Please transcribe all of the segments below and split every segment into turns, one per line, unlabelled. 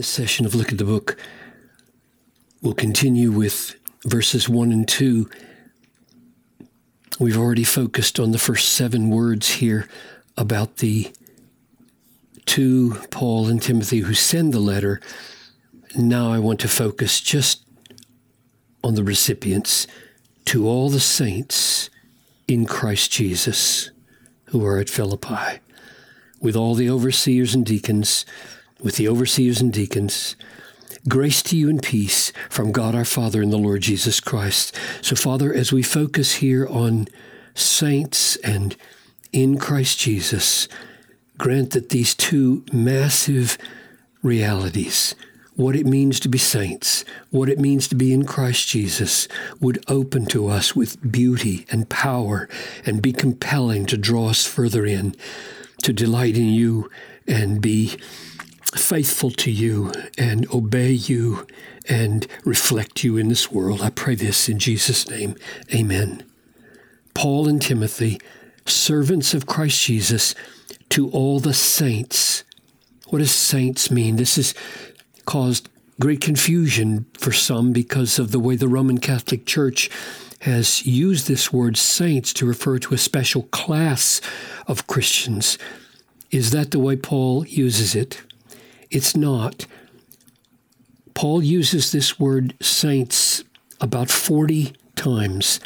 this session of Look at the Book, we'll continue with verses 1 and 2. We've already focused on the first seven words here about the two, Paul and Timothy, who send the letter. Now I want to focus just on the recipients to all the saints in Christ Jesus who are at Philippi, with all the overseers and deacons with the overseers and deacons. Grace to you and peace from God our Father and the Lord Jesus Christ. So, Father, as we focus here on saints and in Christ Jesus, grant that these two massive realities, what it means to be saints, what it means to be in Christ Jesus, would open to us with beauty and power and be compelling to draw us further in, to delight in you and be faithful to you and obey you and reflect you in this world. I pray this in Jesus' name. Amen. Paul and Timothy, servants of Christ Jesus, to all the saints. What does saints mean? This has caused great confusion for some because of the way the Roman Catholic Church has used this word saints to refer to a special class of Christians. Is that the way Paul uses it? It's not. Paul uses this word saints about 40 times,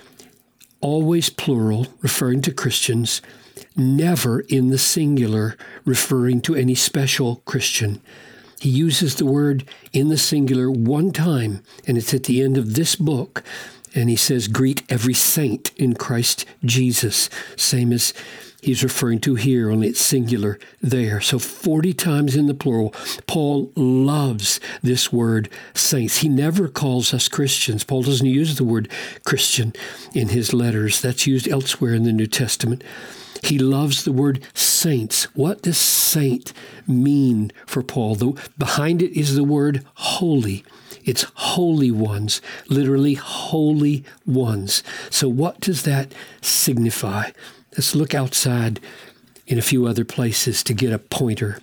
always plural, referring to Christians, never in the singular, referring to any special Christian. He uses the word in the singular one time, and it's at the end of this book. And he says, Greet every saint in Christ Jesus, same as he's referring to here, only it's singular there. So 40 times in the plural. Paul loves this word saints. He never calls us Christians. Paul doesn't use the word Christian in his letters, that's used elsewhere in the New Testament. He loves the word saints. What does saint mean for Paul? The, behind it is the word holy. It's holy ones, literally holy ones. So, what does that signify? Let's look outside in a few other places to get a pointer.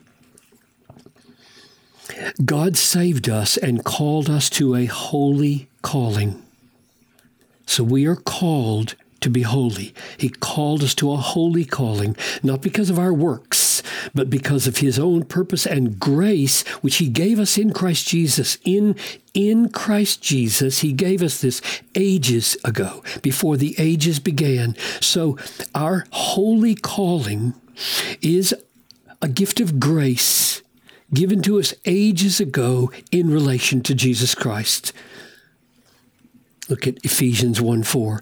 God saved us and called us to a holy calling. So we are called to be holy. He called us to a holy calling, not because of our works, but because of His own purpose and grace, which He gave us in Christ Jesus. In, in Christ Jesus, He gave us this ages ago, before the ages began. So our holy calling is a gift of grace given to us ages ago in relation to Jesus Christ. Look at Ephesians 1 4.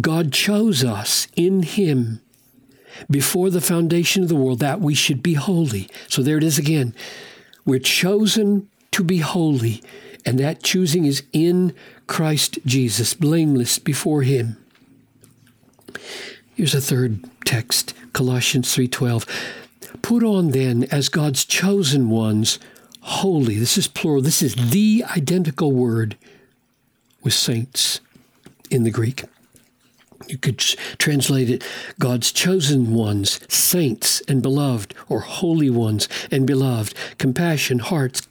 God chose us in Him before the foundation of the world that we should be holy. So there it is again. We're chosen to be holy, and that choosing is in Christ Jesus, blameless before Him. Here's a third text, Colossians 3:12. Put on then as God's chosen ones, holy. This is plural. This is the identical word with saints in the Greek. You could translate it God's chosen ones, saints and beloved, or holy ones and beloved, compassion, hearts,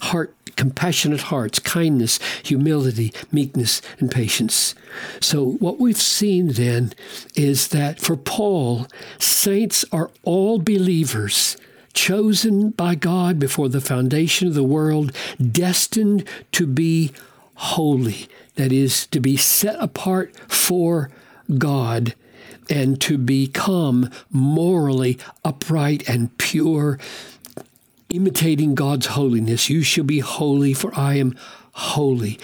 heart, compassionate hearts, kindness, humility, meekness, and patience. So, what we've seen then is that for Paul, saints are all believers chosen by God before the foundation of the world, destined to be holy, that is, to be set apart for God and to become morally upright and pure, imitating God's holiness. You shall be holy, for I am holy.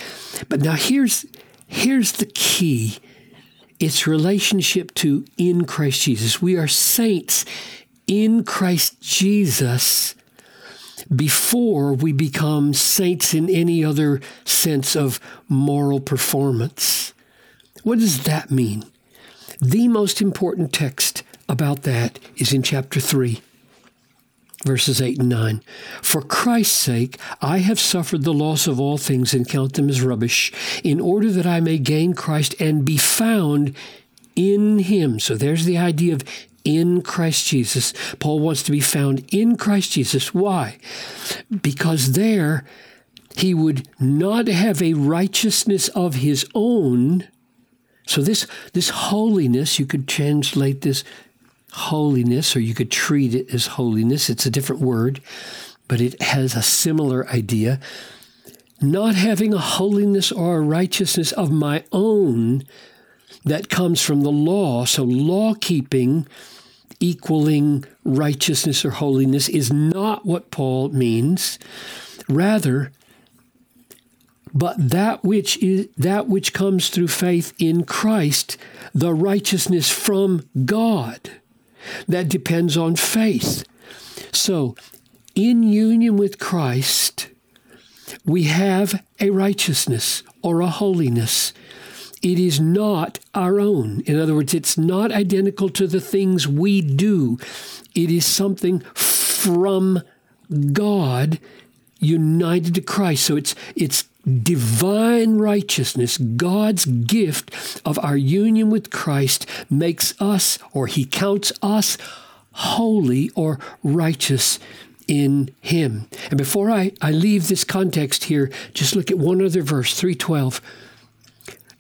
But now here's here's the key. It's relationship to in Christ Jesus. We are saints in Christ Jesus before we become saints in any other sense of moral performance. What does that mean? The most important text about that is in chapter 3, verses 8 and 9. For Christ's sake, I have suffered the loss of all things and count them as rubbish, in order that I may gain Christ and be found in him. So there's the idea of in Christ Jesus. Paul wants to be found in Christ Jesus. Why? Because there he would not have a righteousness of his own. So this this holiness, you could translate this holiness, or you could treat it as holiness. It's a different word, but it has a similar idea. Not having a holiness or a righteousness of my own that comes from the law. So law keeping equaling righteousness or holiness is not what Paul means. Rather, but that which is that which comes through faith in Christ, the righteousness from God that depends on faith. So, in union with Christ, we have a righteousness or a holiness it is not our own. In other words, it's not identical to the things we do. It is something from God united to Christ. So it's it's divine righteousness, God's gift of our union with Christ makes us or he counts us holy or righteous in him. And before I, I leave this context here, just look at one other verse, 312.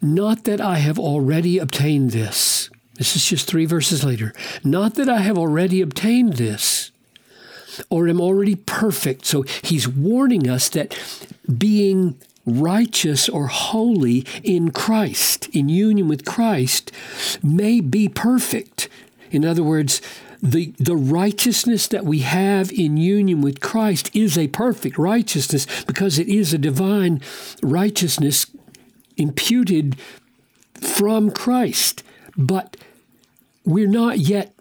Not that I have already obtained this. This is just three verses later. Not that I have already obtained this or am already perfect. So he's warning us that being righteous or holy in Christ, in union with Christ, may be perfect. In other words, the, the righteousness that we have in union with Christ is a perfect righteousness because it is a divine righteousness imputed from Christ. But we're not yet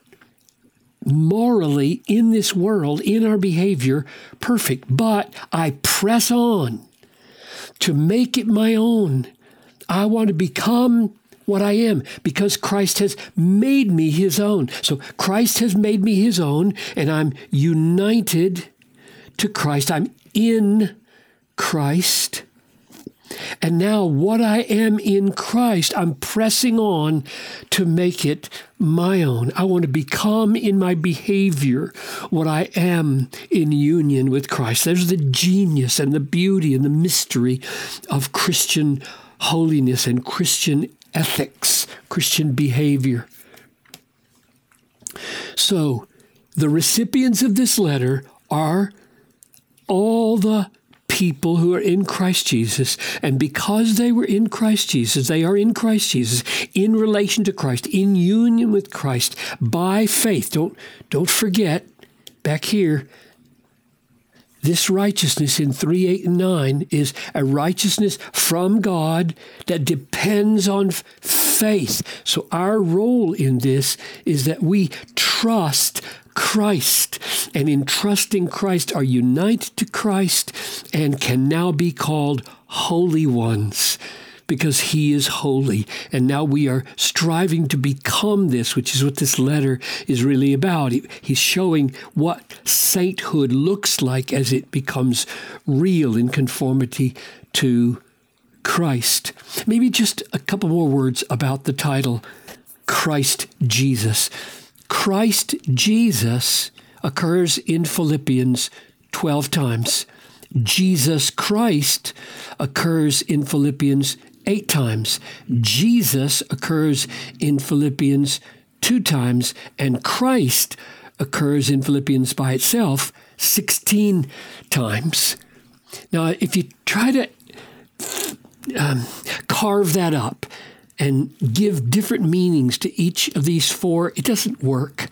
morally in this world, in our behavior, perfect. But I press on to make it my own. I want to become what I am because Christ has made me his own. So Christ has made me his own, and I'm united to Christ. I'm in Christ. And now, what I am in Christ, I'm pressing on to make it my own. I want to become in my behavior what I am in union with Christ. There's the genius and the beauty and the mystery of Christian holiness and Christian ethics, Christian behavior. So, the recipients of this letter are all the people who are in Christ Jesus. And because they were in Christ Jesus, they are in Christ Jesus, in relation to Christ, in union with Christ, by faith. Don't, don't forget, back here, this righteousness in 3, 8, and 9 is a righteousness from God that depends on faith. So our role in this is that we trust Christ and in trusting Christ are united to Christ and can now be called holy ones because he is holy. And now we are striving to become this, which is what this letter is really about. He's showing what sainthood looks like as it becomes real in conformity to Christ. Maybe just a couple more words about the title Christ Jesus. Christ Jesus occurs in Philippians 12 times. Jesus Christ occurs in Philippians eight times. Jesus occurs in Philippians two times, and Christ occurs in Philippians by itself 16 times. Now, if you try to um, carve that up and give different meanings to each of these four, it doesn't work.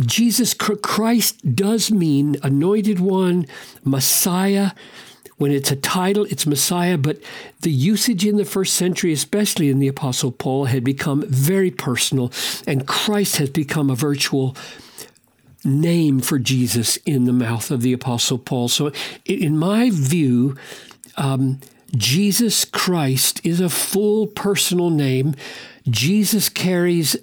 Jesus Christ does mean anointed one, Messiah. When it's a title, it's Messiah, but the usage in the first century, especially in the Apostle Paul, had become very personal, and Christ has become a virtual name for Jesus in the mouth of the Apostle Paul. So, in my view, um, Jesus Christ is a full personal name. Jesus carries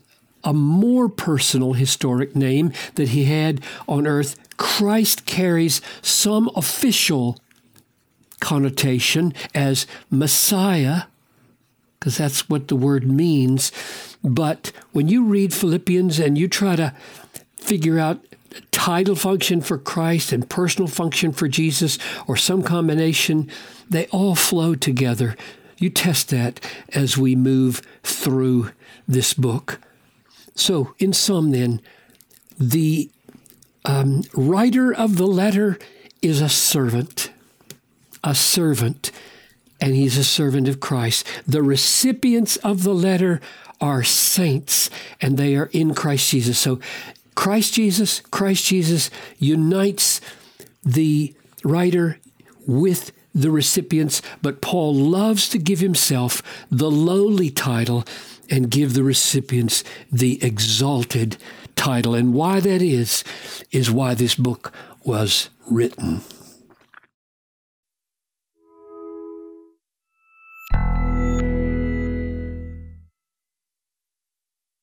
a more personal historic name that he had on earth. Christ carries some official connotation as Messiah. because that's what the word means. But when you read Philippians and you try to figure out title function for Christ and personal function for Jesus or some combination, they all flow together. You test that as we move through this book. So, in sum, then, the um, writer of the letter is a servant, a servant, and he's a servant of Christ. The recipients of the letter are saints, and they are in Christ Jesus. So, Christ Jesus, Christ Jesus unites the writer with the recipients, but Paul loves to give himself the lowly title and give the recipients the exalted title. And why that is, is why this book was written.